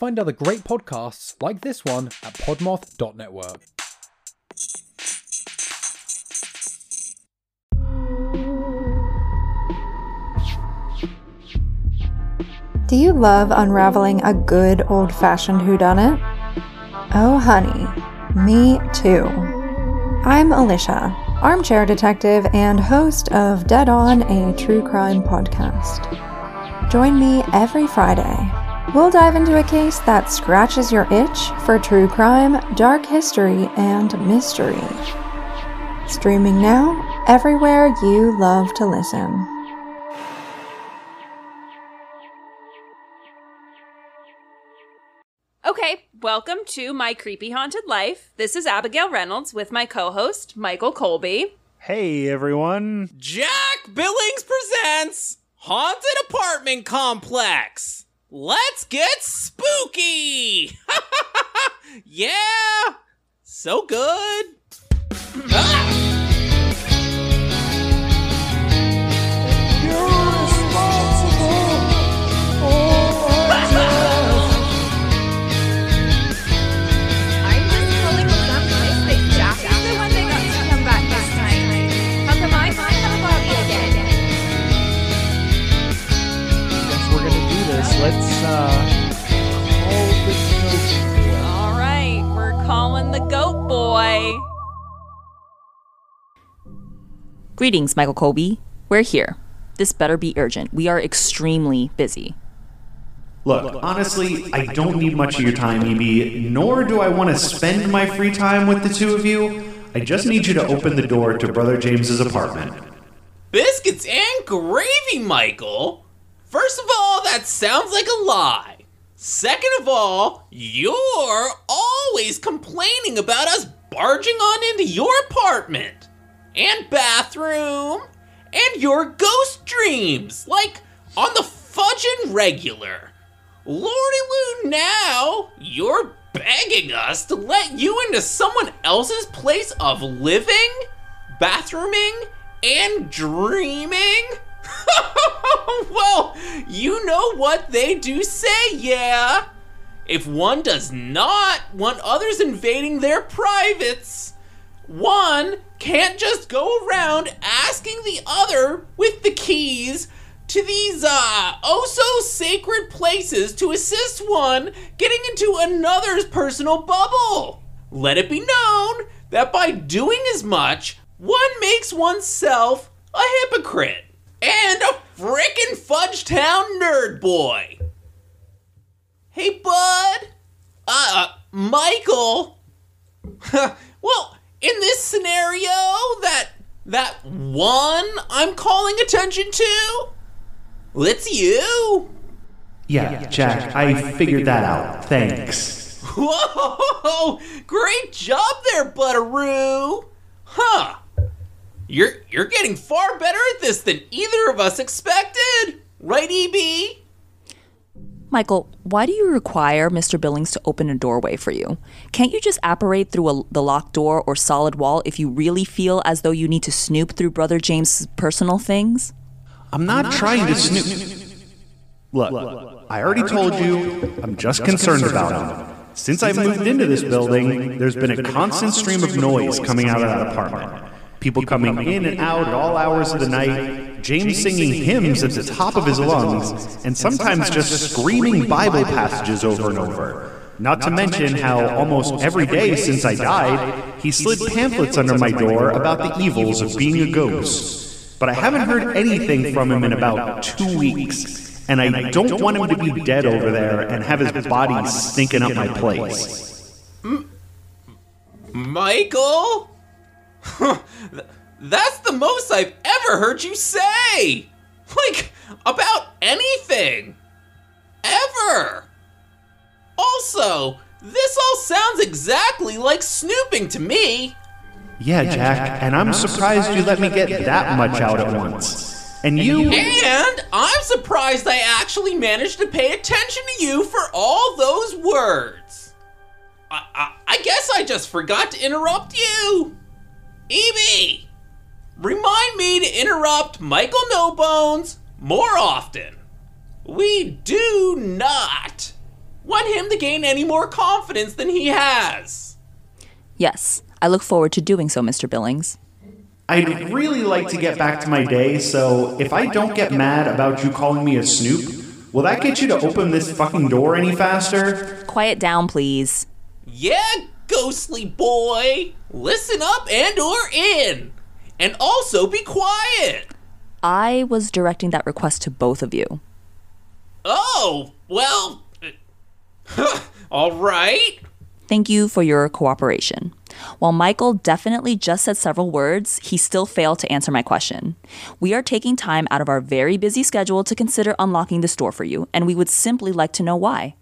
Find other great podcasts like this one at podmoth.network. Do you love unraveling a good old fashioned whodunit? Oh, honey, me too. I'm Alicia, armchair detective and host of Dead On, a true crime podcast. Join me every Friday. We'll dive into a case that scratches your itch for true crime, dark history, and mystery. Streaming now, everywhere you love to listen. Okay, welcome to My Creepy Haunted Life. This is Abigail Reynolds with my co host, Michael Colby. Hey everyone. Jack Billings presents Haunted Apartment Complex. Let's get spooky! yeah! So good! Ah! Greetings, Michael Colby. We're here. This better be urgent. We are extremely busy. Look, honestly, I don't need much of your time, Evie, nor do I want to spend my free time with the two of you. I just need you to open the door to Brother James's apartment. Biscuits and gravy, Michael! First of all, that sounds like a lie. Second of all, you're always complaining about us barging on into your apartment and bathroom and your ghost dreams, like on the fudging regular. Lordy Lou, now you're begging us to let you into someone else's place of living, bathrooming, and dreaming? well, you know what they do say, yeah. If one does not want others invading their privates, one can't just go around asking the other with the keys to these uh oh so sacred places to assist one getting into another's personal bubble. Let it be known that by doing as much, one makes oneself a hypocrite and a frickin' Fudgetown nerd boy. Hey, bud. Uh, Michael. well, in this scenario, that that one I'm calling attention to, it's you. Yeah, Jack, I figured that out. Thanks. Whoa! Great job there, Butteroo. Huh? You're you're getting far better at this than either of us expected, right, Evie? Michael, why do you require Mr. Billings to open a doorway for you? Can't you just apparate through a, the locked door or solid wall if you really feel as though you need to snoop through Brother James' personal things? I'm not, trying, to snoop. Look, I already told you, I'm just concerned about him. Since I've moved into this building, there's been a constant stream of noise coming out of that apartment. People coming in and out at all hours of the night, James singing hymns at the top of his lungs, and sometimes just screaming Bible passages over and over. Not to mention how almost every day since I died, he slid pamphlets under my door about the evils of being a ghost. But I haven't heard anything from him in about two weeks, and I don't want him to be dead over there and have his body stinking up my place. Michael? That's the most I've ever heard you say! Like, about anything! Ever! Also, this all sounds exactly like snooping to me! Yeah, Jack, and I'm surprised you let me get that much out at once. And you. And I'm surprised I actually managed to pay attention to you for all those words. I, I, I guess I just forgot to interrupt you. Evie, remind me to interrupt Michael No Bones more often. We do not want want him to gain any more confidence than he has. Yes, I look forward to doing so, Mr. Billings. I'd really like to get back to my day, so if I don't get mad about you calling me a snoop, will that get you to open this fucking door any faster? Quiet down, please. Yeah, ghostly boy. Listen up and or in. And also be quiet. I was directing that request to both of you. Oh, well. all right. Thank you for your cooperation. While Michael definitely just said several words, he still failed to answer my question. We are taking time out of our very busy schedule to consider unlocking the store for you, and we would simply like to know why.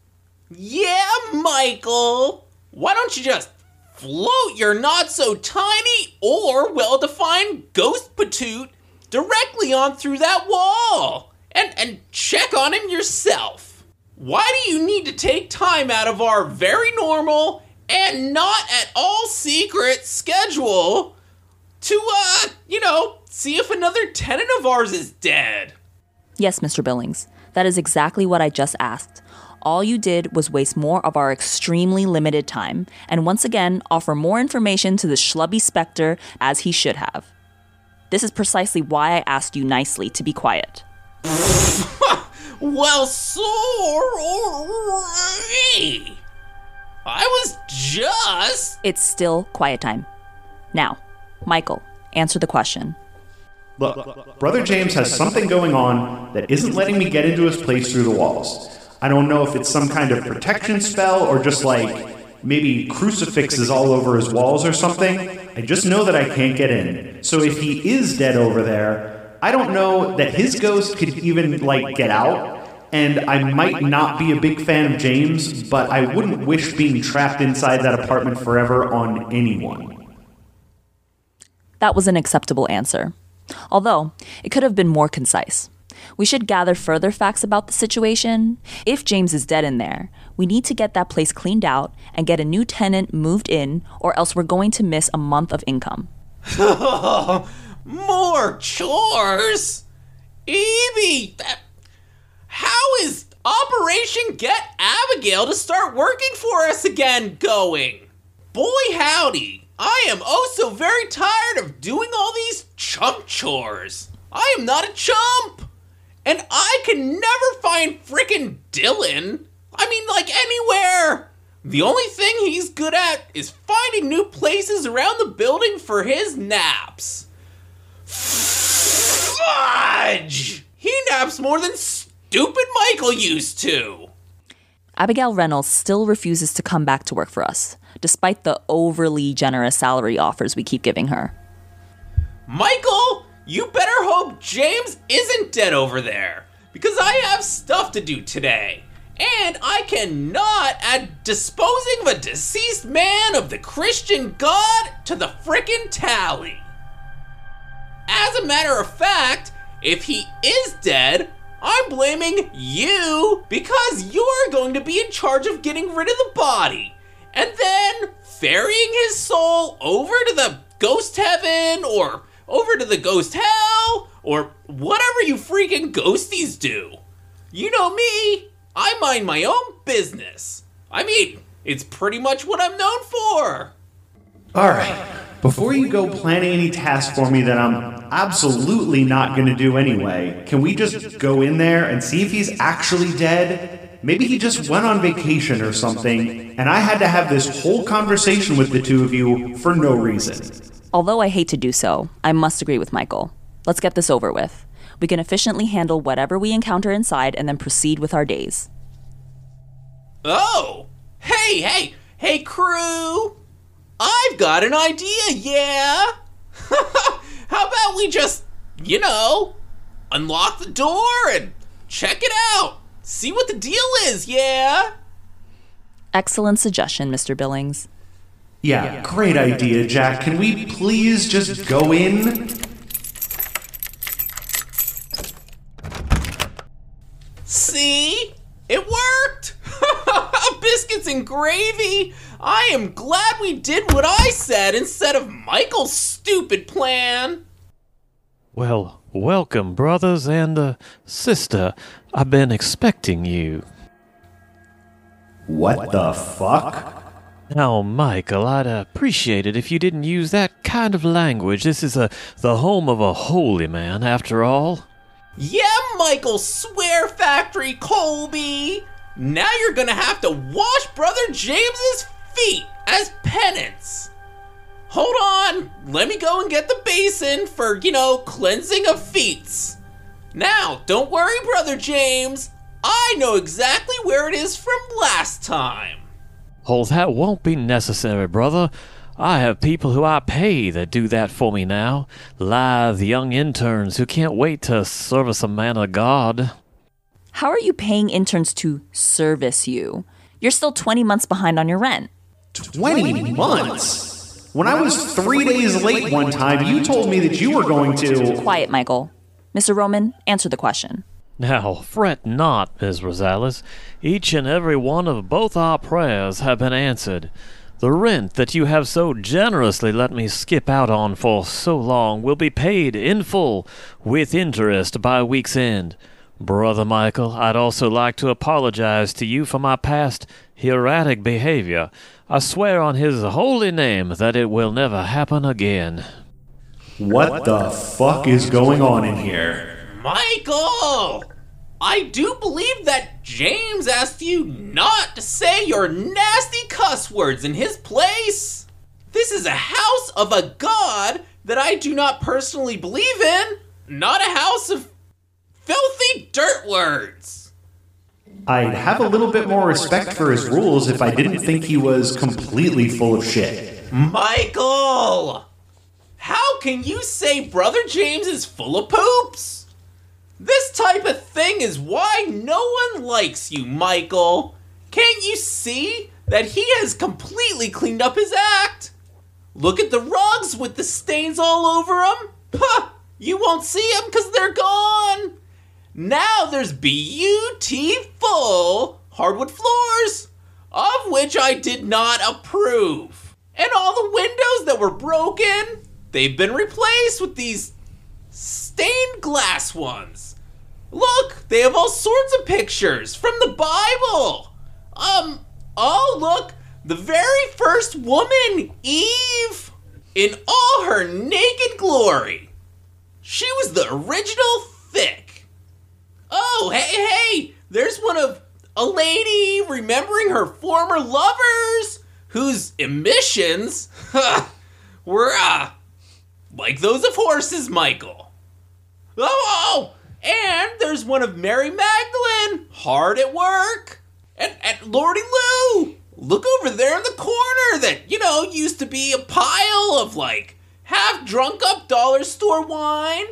Yeah, Michael. Why don't you just float your not so tiny or well defined ghost patoot directly on through that wall and, and check on him yourself? Why do you need to take time out of our very normal and not at all secret schedule to, uh, you know, see if another tenant of ours is dead? Yes, Mr. Billings, that is exactly what I just asked. All you did was waste more of our extremely limited time, and once again offer more information to the schlubby specter as he should have. This is precisely why I asked you nicely to be quiet. Well, sorry. I was just. It's still quiet time. Now, Michael, answer the question. Look, Brother James has something going on that isn't letting me get into his place through the walls. I don't know if it's some kind of protection spell or just like maybe crucifixes all over his walls or something. I just know that I can't get in. So if he is dead over there, I don't know that his ghost could even like get out. And I might not be a big fan of James, but I wouldn't wish being trapped inside that apartment forever on anyone. That was an acceptable answer. Although, it could have been more concise. We should gather further facts about the situation. If James is dead in there, we need to get that place cleaned out and get a new tenant moved in, or else we're going to miss a month of income. More chores? Evie, that, how is Operation Get Abigail to start working for us again going? Boy, howdy, I am oh so very tired of doing all these chump chores. I am not a chump. And I can never find frickin' Dylan. I mean, like anywhere. The only thing he's good at is finding new places around the building for his naps. Fudge! He naps more than stupid Michael used to. Abigail Reynolds still refuses to come back to work for us, despite the overly generous salary offers we keep giving her. Michael, you better hope James isn't dead over there, because I have stuff to do today. And I cannot add disposing of a deceased man of the Christian God to the frickin' tally. As a matter of fact, if he is dead, I'm blaming you because you're going to be in charge of getting rid of the body and then ferrying his soul over to the ghost heaven or over to the ghost hell or whatever you freaking ghosties do. You know me, I mind my own business. I mean, it's pretty much what I'm known for. All right. Before you go planning any tasks for me that I'm absolutely not going to do anyway, can we just go in there and see if he's actually dead? Maybe he just went on vacation or something, and I had to have this whole conversation with the two of you for no reason. Although I hate to do so, I must agree with Michael. Let's get this over with. We can efficiently handle whatever we encounter inside and then proceed with our days. Oh! Hey, hey, hey, crew! I've got an idea, yeah? How about we just, you know, unlock the door and check it out? See what the deal is, yeah? Excellent suggestion, Mr. Billings. Yeah, great idea, Jack. Can we please just go in? See? It worked! Biscuits and gravy! I am glad we did what I said instead of Michael's stupid plan! Well, welcome, brothers and uh, sister. I've been expecting you. What the fuck? Now, Michael, I'd appreciate it if you didn't use that kind of language. This is a the home of a holy man, after all. Yeah, Michael Swear Factory Colby! Now you're gonna have to wash Brother James's feet as penance. Hold on, let me go and get the basin for, you know, cleansing of feet. Now, don't worry, Brother James. I know exactly where it is from last time. Oh, that won't be necessary, brother. I have people who I pay that do that for me now. Lithe young interns who can't wait to service a man of God. How are you paying interns to service you? You're still 20 months behind on your rent. 20 months? When I was three days late one time, you told me that you were going to. Quiet, Michael. Mr. Roman, answer the question. Now, fret not, Miss Rosales. Each and every one of both our prayers have been answered. The rent that you have so generously let me skip out on for so long will be paid in full, with interest, by week's end. Brother Michael, I'd also like to apologize to you for my past erratic behavior. I swear on his holy name that it will never happen again. What the fuck is going on in here? Michael! I do believe that James asked you not to say your nasty cuss words in his place. This is a house of a god that I do not personally believe in, not a house of filthy dirt words. I'd have a little bit more respect for his rules if I didn't think he was completely full of shit. Michael! How can you say Brother James is full of poops? This type of thing is why no one likes you, Michael. Can't you see that he has completely cleaned up his act? Look at the rugs with the stains all over them. Huh, you won't see them because they're gone. Now there's beautiful hardwood floors, of which I did not approve. And all the windows that were broken, they've been replaced with these stained glass ones. Look, they have all sorts of pictures from the Bible. Um, oh, look, the very first woman, Eve, in all her naked glory. She was the original thick. Oh, hey, hey, there's one of a lady remembering her former lovers whose emissions were, uh, like those of horses, Michael. Oh, oh, and there's one of Mary Magdalene, hard at work. And, and Lordy Lou, look over there in the corner that, you know, used to be a pile of like half drunk up dollar store wine.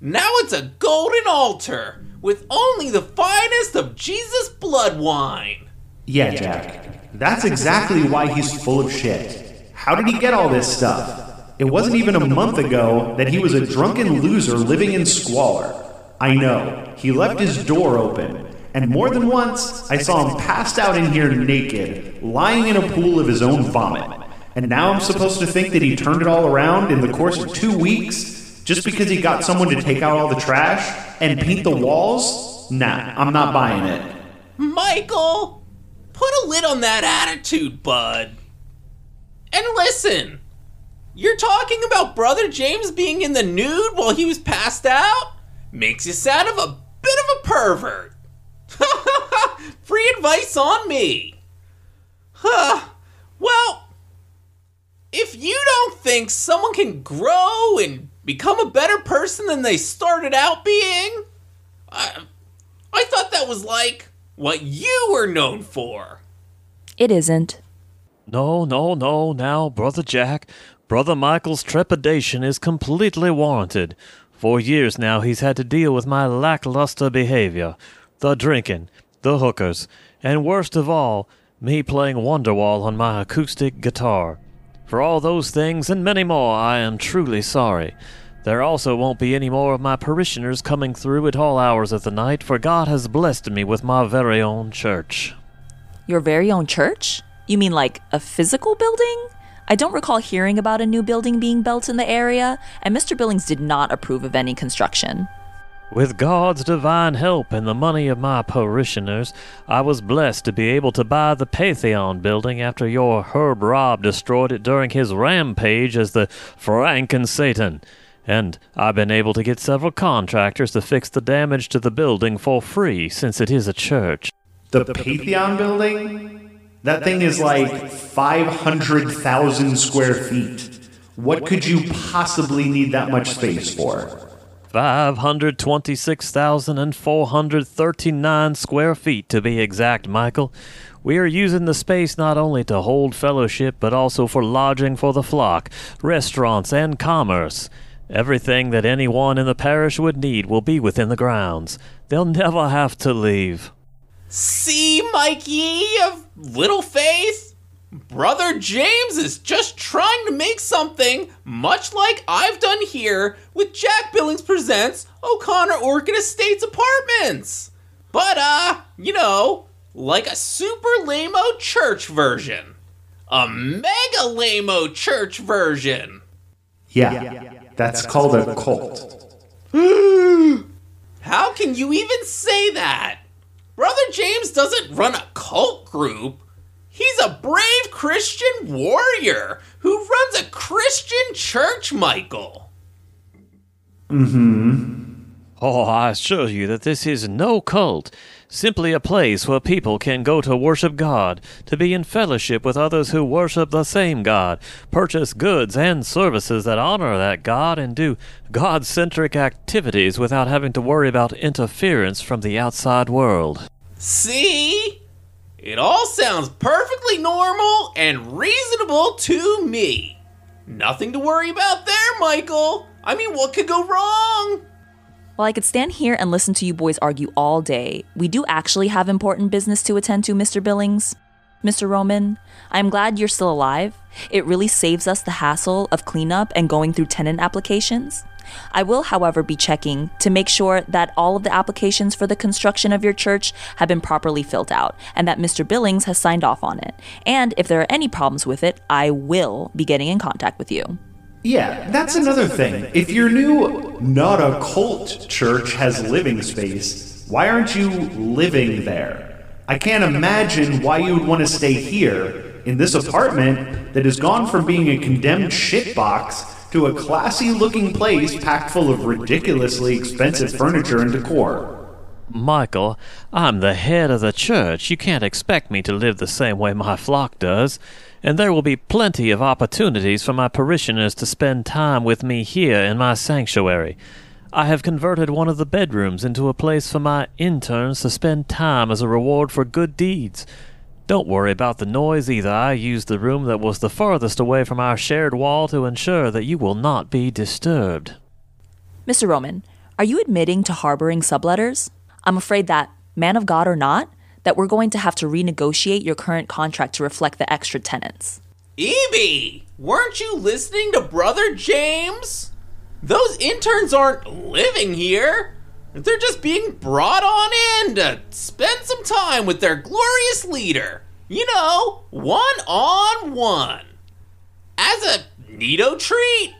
Now it's a golden altar with only the finest of Jesus blood wine. Yeah, Jack. That's exactly why he's full of shit. How did he get all this stuff? It wasn't even a month ago that he was a drunken loser living in squalor. I know, he left his door open, and more than once I saw him passed out in here naked, lying in a pool of his own vomit. And now I'm supposed to think that he turned it all around in the course of two weeks just because he got someone to take out all the trash and paint the walls? Nah, I'm not buying it. Michael, put a lid on that attitude, bud. And listen, you're talking about Brother James being in the nude while he was passed out? Makes you sound of a bit of a pervert. Free advice on me. Huh. Well, if you don't think someone can grow and become a better person than they started out being, I, I thought that was like what you were known for. It isn't. No, no, no, now, Brother Jack. Brother Michael's trepidation is completely warranted. For years now he's had to deal with my lackluster behavior, the drinking, the hookers, and worst of all, me playing Wonderwall on my acoustic guitar. For all those things and many more, I am truly sorry. There also won't be any more of my parishioners coming through at all hours of the night, for God has blessed me with my very own church. Your very own church? You mean like a physical building? I don't recall hearing about a new building being built in the area, and Mr. Billings did not approve of any construction. With God's divine help and the money of my parishioners, I was blessed to be able to buy the Pantheon building after your Herb Rob destroyed it during his rampage as the Franken Satan. And I've been able to get several contractors to fix the damage to the building for free since it is a church. The Pantheon building? That thing is like 500,000 square feet. What could you possibly need that much space for? 526,439 square feet to be exact, Michael. We are using the space not only to hold fellowship, but also for lodging for the flock, restaurants, and commerce. Everything that anyone in the parish would need will be within the grounds. They'll never have to leave. See, Mikey of Little Faith? Brother James is just trying to make something much like I've done here with Jack Billings Presents O'Connor Orchid Estates Apartments. But, uh, you know, like a super lame-o church version. A mega lame-o church version. Yeah, that's called a cult. How can you even say that? Brother James doesn't run a cult group. He's a brave Christian warrior who runs a Christian church, Michael. Mhm Oh, I assure you that this is no cult, simply a place where people can go to worship God, to be in fellowship with others who worship the same God, purchase goods and services that honor that God, and do God centric activities without having to worry about interference from the outside world. See? It all sounds perfectly normal and reasonable to me. Nothing to worry about there, Michael. I mean, what could go wrong? While I could stand here and listen to you boys argue all day, we do actually have important business to attend to, Mr. Billings. Mr. Roman, I'm glad you're still alive. It really saves us the hassle of cleanup and going through tenant applications. I will, however, be checking to make sure that all of the applications for the construction of your church have been properly filled out and that Mr. Billings has signed off on it. And if there are any problems with it, I will be getting in contact with you. Yeah, that's another thing. If your new not a cult church has living space, why aren't you living there? I can't imagine why you would want to stay here in this apartment that has gone from being a condemned shitbox to a classy looking place packed full of ridiculously expensive furniture and decor. Michael, I'm the head of the church. You can't expect me to live the same way my flock does. And there will be plenty of opportunities for my parishioners to spend time with me here in my sanctuary. I have converted one of the bedrooms into a place for my interns to spend time as a reward for good deeds. Don't worry about the noise either. I used the room that was the farthest away from our shared wall to ensure that you will not be disturbed. Mr. Roman, are you admitting to harboring subletters? I'm afraid that, man of God or not, that we're going to have to renegotiate your current contract to reflect the extra tenants. Evie, weren't you listening to Brother James? Those interns aren't living here. They're just being brought on in to spend some time with their glorious leader. You know, one on one. As a neato treat.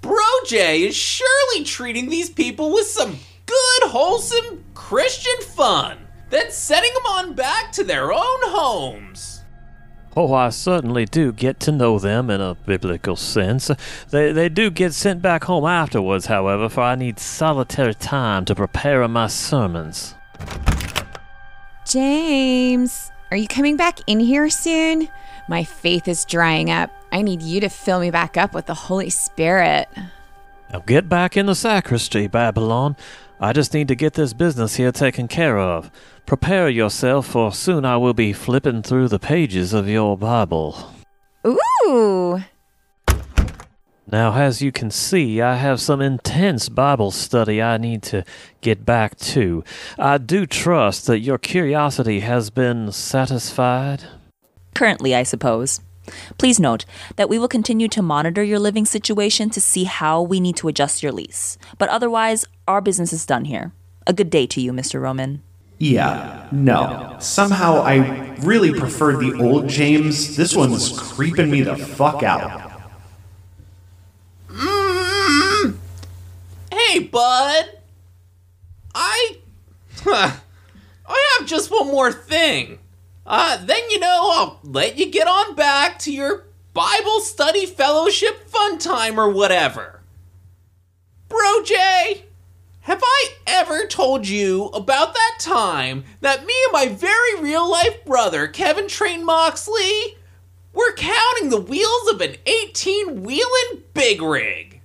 Bro J is surely treating these people with some good, wholesome Christian fun. Then setting them on back to their own homes. Oh, I certainly do get to know them in a biblical sense. They, they do get sent back home afterwards, however, for I need solitary time to prepare my sermons. James, are you coming back in here soon? My faith is drying up. I need you to fill me back up with the Holy Spirit. Now get back in the sacristy, Babylon. I just need to get this business here taken care of. Prepare yourself, for soon I will be flipping through the pages of your Bible. Ooh, Now, as you can see, I have some intense Bible study I need to get back to. I do trust that your curiosity has been satisfied. Currently, I suppose. Please note that we will continue to monitor your living situation to see how we need to adjust your lease. But otherwise, our business is done here. A good day to you, Mr. Roman. Yeah, no. Somehow I really prefer the old James. This one's creeping me the fuck out. Hey, bud. I. I have just one more thing. Uh, then you know, I'll let you get on back to your Bible study fellowship fun time or whatever. Bro Jay, have I ever told you about that time that me and my very real life brother, Kevin Train Moxley, were counting the wheels of an 18 wheeling big rig?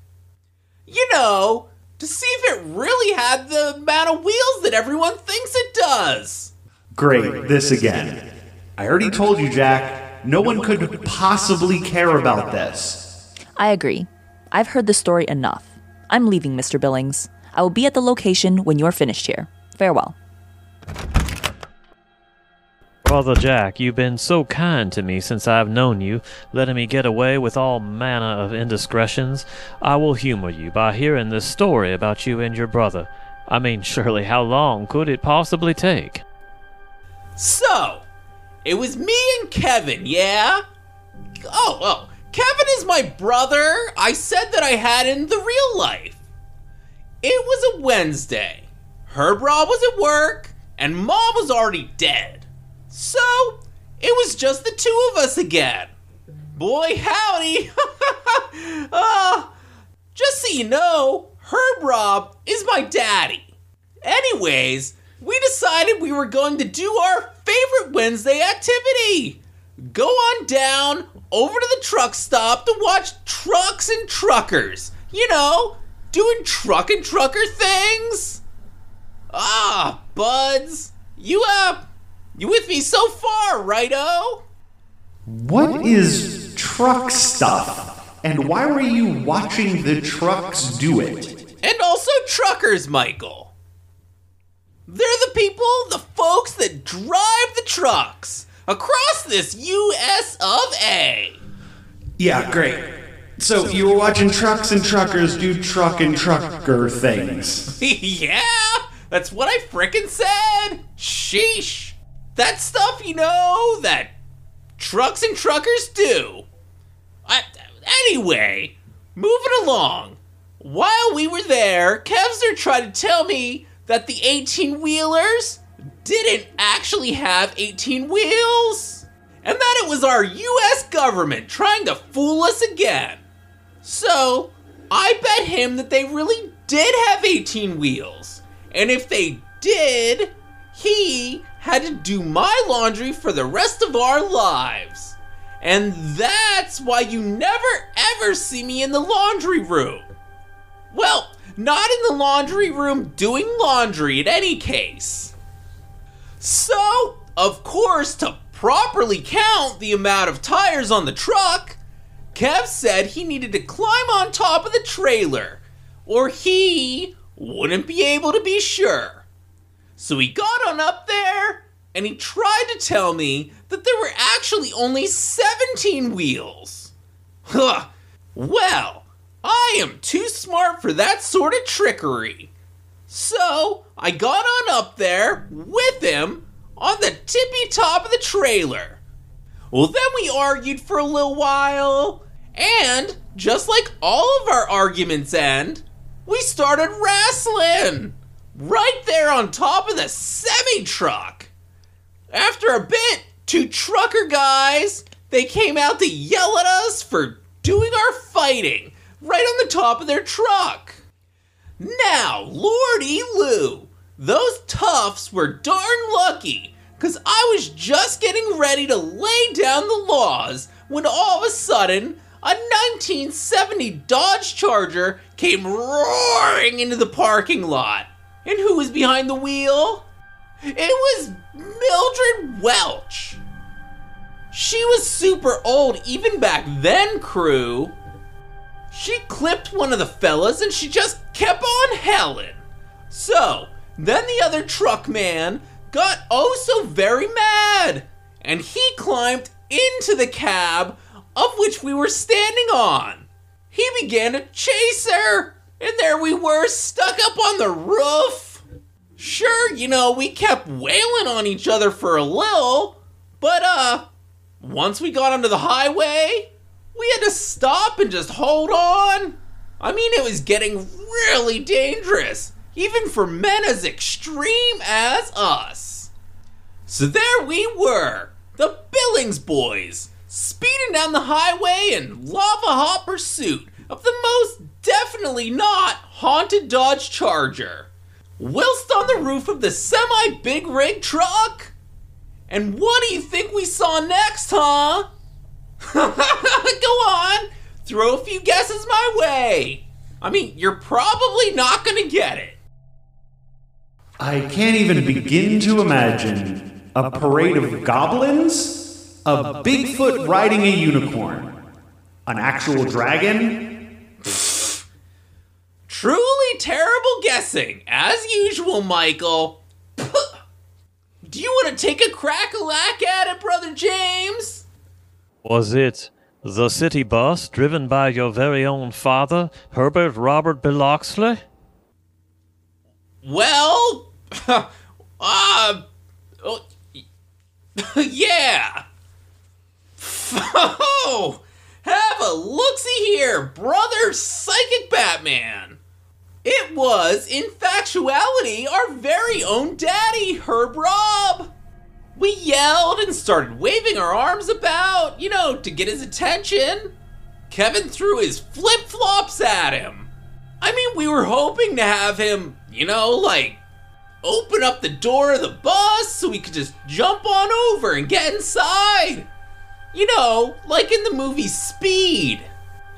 You know, to see if it really had the amount of wheels that everyone thinks it does. Great, this again. I already told you, Jack, no one could possibly care about this. I agree. I've heard the story enough. I'm leaving, Mr. Billings. I will be at the location when you're finished here. Farewell. Brother Jack, you've been so kind to me since I've known you, letting me get away with all manner of indiscretions. I will humor you by hearing this story about you and your brother. I mean, surely how long could it possibly take? So, it was me and Kevin, yeah? Oh, oh, Kevin is my brother I said that I had in the real life. It was a Wednesday. Herb Rob was at work, and Mom was already dead. So, it was just the two of us again. Boy, howdy! uh, just so you know, Herb Rob is my daddy. Anyways, we decided we were going to do our favorite Wednesday activity go on down over to the truck stop to watch trucks and truckers. You know, doing truck and trucker things. Ah, buds, you uh, you with me so far, righto? What is truck stuff? And why were you watching the trucks do it? And also truckers, Michael. They're the people, the folks that drive the trucks across this US of A. Yeah, great. So you were watching trucks and truckers do truck and trucker things. yeah, that's what I frickin' said. Sheesh. That stuff, you know, that trucks and truckers do. I, anyway, moving along. While we were there, Kevster tried to tell me that the 18 wheelers didn't actually have 18 wheels, and that it was our US government trying to fool us again. So, I bet him that they really did have 18 wheels, and if they did, he had to do my laundry for the rest of our lives. And that's why you never ever see me in the laundry room. Well, not in the laundry room doing laundry in any case. So, of course, to properly count the amount of tires on the truck, Kev said he needed to climb on top of the trailer, or he wouldn't be able to be sure. So he got on up there and he tried to tell me that there were actually only 17 wheels. Huh. Well, I am too smart for that sort of trickery. So I got on up there with him on the tippy top of the trailer. Well, then we argued for a little while, and just like all of our arguments end, we started wrestling right there on top of the semi truck. After a bit, two trucker guys, they came out to yell at us for doing our fighting right on the top of their truck. Now, Lordy Lou, those toughs were darn lucky, because I was just getting ready to lay down the laws when all of a sudden, a 1970 Dodge Charger came roaring into the parking lot. And who was behind the wheel? It was Mildred Welch. She was super old even back then, crew. She clipped one of the fellas and she just kept on helling. So, then the other truck man got oh so very mad, and he climbed into the cab of which we were standing on. He began to chase her, and there we were stuck up on the roof. Sure, you know, we kept wailing on each other for a little, but uh, once we got onto the highway, we had to stop and just hold on. I mean, it was getting really dangerous, even for men as extreme as us. So there we were, the Billings boys, speeding down the highway in lava hot pursuit of the most definitely not haunted Dodge Charger, whilst on the roof of the semi big rig truck. And what do you think we saw next, huh? Go on, throw a few guesses my way. I mean, you're probably not gonna get it. I can't even begin to imagine a parade of goblins, a Bigfoot riding a unicorn, an actual dragon. Truly terrible guessing, as usual, Michael. Do you want to take a crack a lack at it, Brother James? Was it the city bus driven by your very own father, Herbert Robert Biloxley? Well, uh, oh, yeah. Oh, have a look-see here, brother psychic Batman. It was, in factuality, our very own daddy, Herb Rob. We yelled and started waving our arms about, you know, to get his attention. Kevin threw his flip flops at him. I mean, we were hoping to have him, you know, like, open up the door of the bus so we could just jump on over and get inside. You know, like in the movie Speed.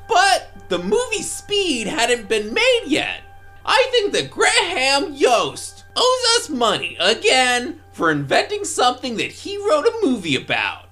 But the movie Speed hadn't been made yet. I think that Graham Yost owes us money again for inventing something that he wrote a movie about.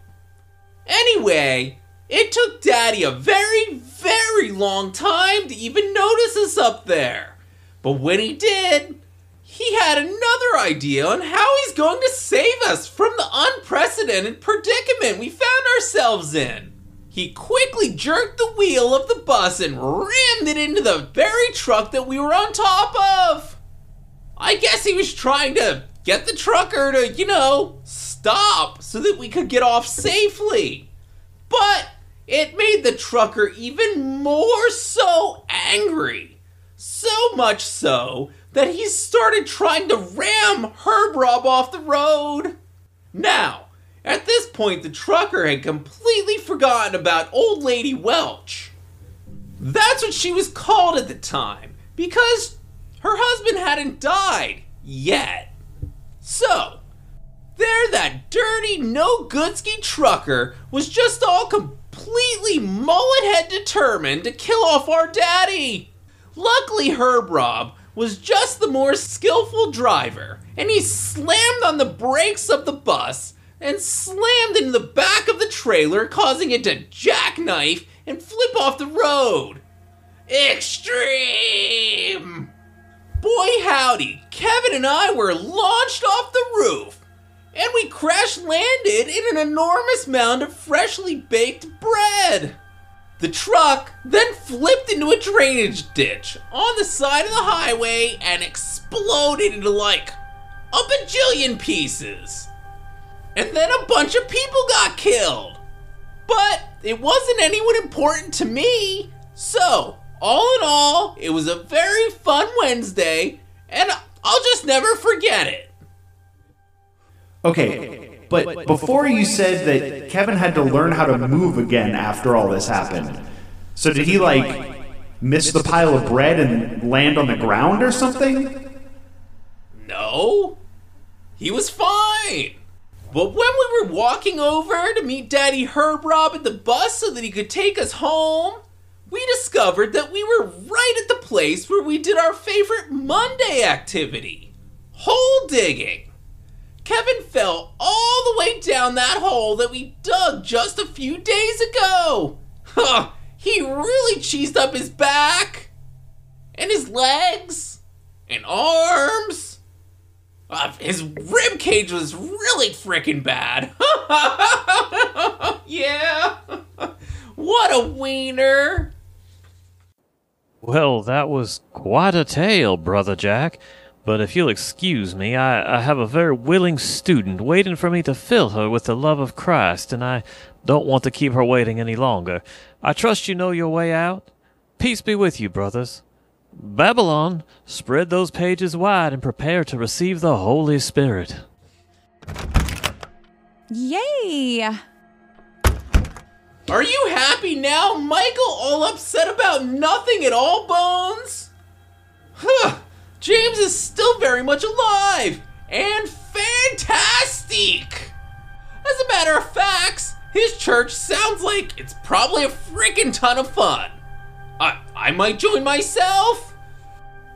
Anyway, it took Daddy a very, very long time to even notice us up there. But when he did, he had another idea on how going to save us from the unprecedented predicament we found ourselves in. He quickly jerked the wheel of the bus and rammed it into the very truck that we were on top of. I guess he was trying to get the trucker to, you know, stop so that we could get off safely. But it made the trucker even more so angry. So much so that he started trying to ram Herb Rob off the road. Now, at this point, the trucker had completely forgotten about Old Lady Welch. That's what she was called at the time, because her husband hadn't died yet. So, there that dirty, no goodski trucker was just all completely mullet head determined to kill off our daddy. Luckily, Herb Rob was just the more skillful driver, and he slammed on the brakes of the bus and slammed into the back of the trailer, causing it to jackknife and flip off the road. Extreme! Boy howdy, Kevin and I were launched off the roof, and we crash landed in an enormous mound of freshly baked bread. The truck then flipped into a drainage ditch on the side of the highway and exploded into like a bajillion pieces. And then a bunch of people got killed. But it wasn't anyone important to me. So, all in all, it was a very fun Wednesday, and I'll just never forget it. Okay, but before you said that Kevin had to learn how to move again after all this happened. So did he like miss the pile of bread and land on the ground or something? No, he was fine. But when we were walking over to meet Daddy Herb Rob at the bus so that he could take us home, we discovered that we were right at the place where we did our favorite Monday activity hole digging. Kevin fell all the way down that hole that we dug just a few days ago. Huh, he really cheesed up his back, and his legs, and arms. Uh, his rib cage was really freaking bad. yeah. what a wiener. Well, that was quite a tale, Brother Jack. But if you'll excuse me, I, I have a very willing student waiting for me to fill her with the love of Christ, and I don't want to keep her waiting any longer. I trust you know your way out. Peace be with you, brothers. Babylon, spread those pages wide and prepare to receive the Holy Spirit. Yay! Are you happy now, Michael? All upset about nothing at all, Bones? Huh. James is still very much alive and fantastic. As a matter of fact, his church sounds like it's probably a freaking ton of fun. I I might join myself.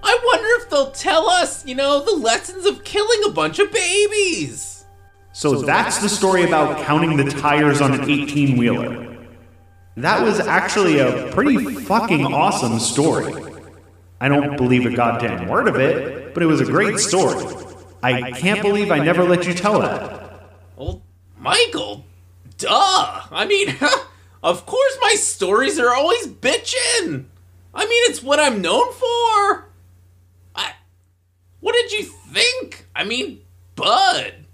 I wonder if they'll tell us, you know, the lessons of killing a bunch of babies. So, that's the story about counting the tires on an 18 wheeler. That was actually a pretty fucking awesome story. I don't believe a goddamn word of it, but it was a great story. I can't believe I never let you tell that. Well, Michael, duh. I mean, of course my stories are always bitchin'. I mean, it's what I'm known for. I. What did you think? I mean, Bud.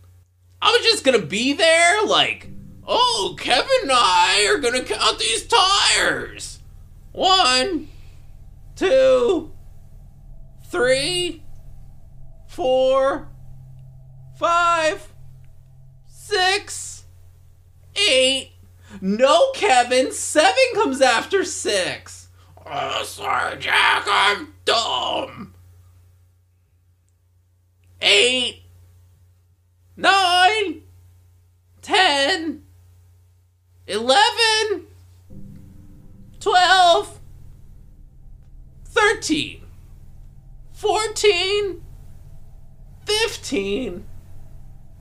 I was just gonna be there, like, oh, Kevin and I are gonna count these tires. One, two, three, four, five, six, eight. No, Kevin, seven comes after six. Oh, sorry, Jack, I'm dumb. Eight, nine, ten, eleven, twelve, thirteen, fourteen, fifteen.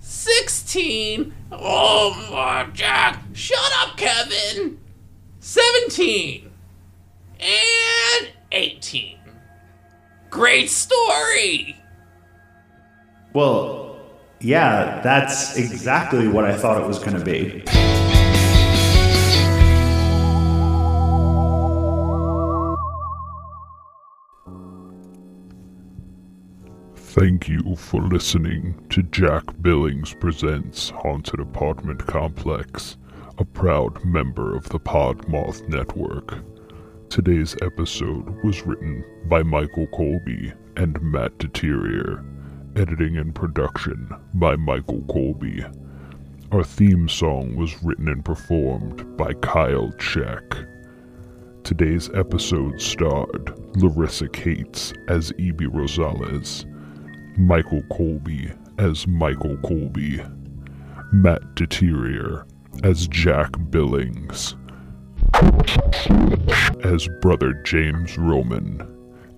16. Oh, my Jack. Shut up, Kevin. 17. And 18. Great story. Well, yeah, that's exactly what I thought it was going to be. Thank you for listening to Jack Billings Presents Haunted Apartment Complex, a proud member of the Podmoth Network. Today's episode was written by Michael Colby and Matt Deterior, editing and production by Michael Colby. Our theme song was written and performed by Kyle Check. Today's episode starred Larissa Cates as Evie Rosales, Michael Colby as Michael Colby, Matt Deterior as Jack Billings, as Brother James Roman,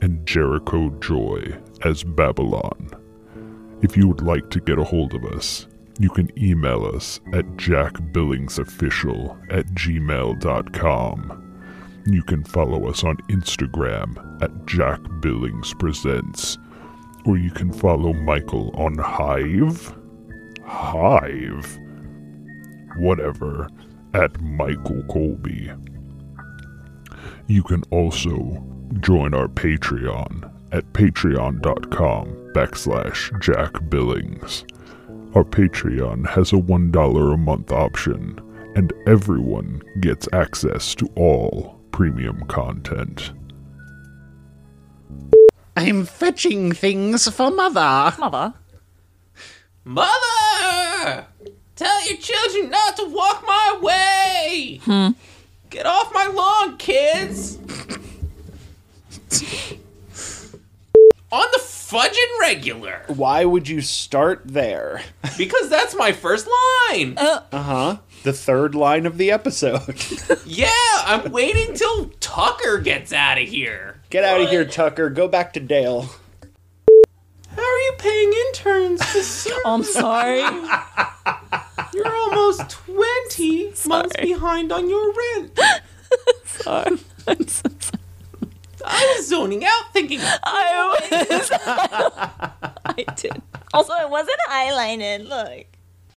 and Jericho Joy as Babylon. If you would like to get a hold of us, you can email us at jackbillingsofficial at gmail.com. You can follow us on Instagram at Jack Billings Presents or you can follow Michael on Hive. Hive. Whatever, at Michael Colby. You can also join our Patreon at patreon.com backslash Jack Billings. Our Patreon has a $1 a month option, and everyone gets access to all premium content. I'm fetching things for Mother. Mother? Mother! Tell your children not to walk my way! Hmm. Get off my lawn, kids! On the fudging regular. Why would you start there? Because that's my first line. Uh huh. The third line of the episode. yeah, I'm waiting till Tucker gets out of here. Get out of here, Tucker. Go back to Dale. How are you paying interns to serve? I'm sorry. You're almost 20 months behind on your rent. sorry. I'm so sorry. I was zoning out thinking. I was. I did. Also, it wasn't highlighted. Look.